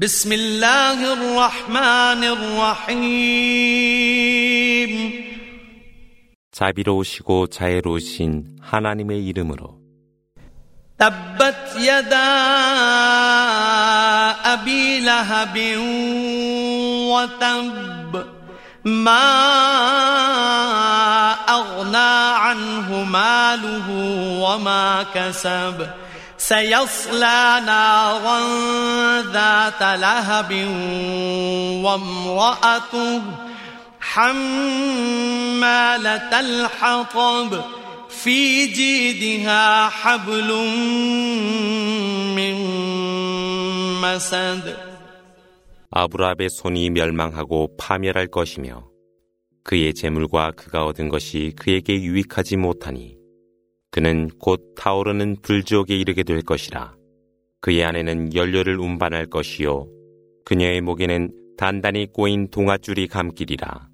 بسم الله الرحمن الرحيم 자비로우시고 자애로우신 하나님의 이름으로 تبت يدا أبي لهب وتب ما أغنى عنه ماله وما كسب سيصلى نارا ذات لهب وامرأته حمالة الحطب في جيدها حبل من مسد 아브라함의 손이 멸망하고 파멸할 것이며 그의 재물과 그가 얻은 것이 그에게 유익하지 못하니 그는 곧 타오르는 불지옥에 이르게 될 것이라 그의 안에는 연료를 운반할 것이요. 그녀의 목에는 단단히 꼬인 동아줄이 감기리라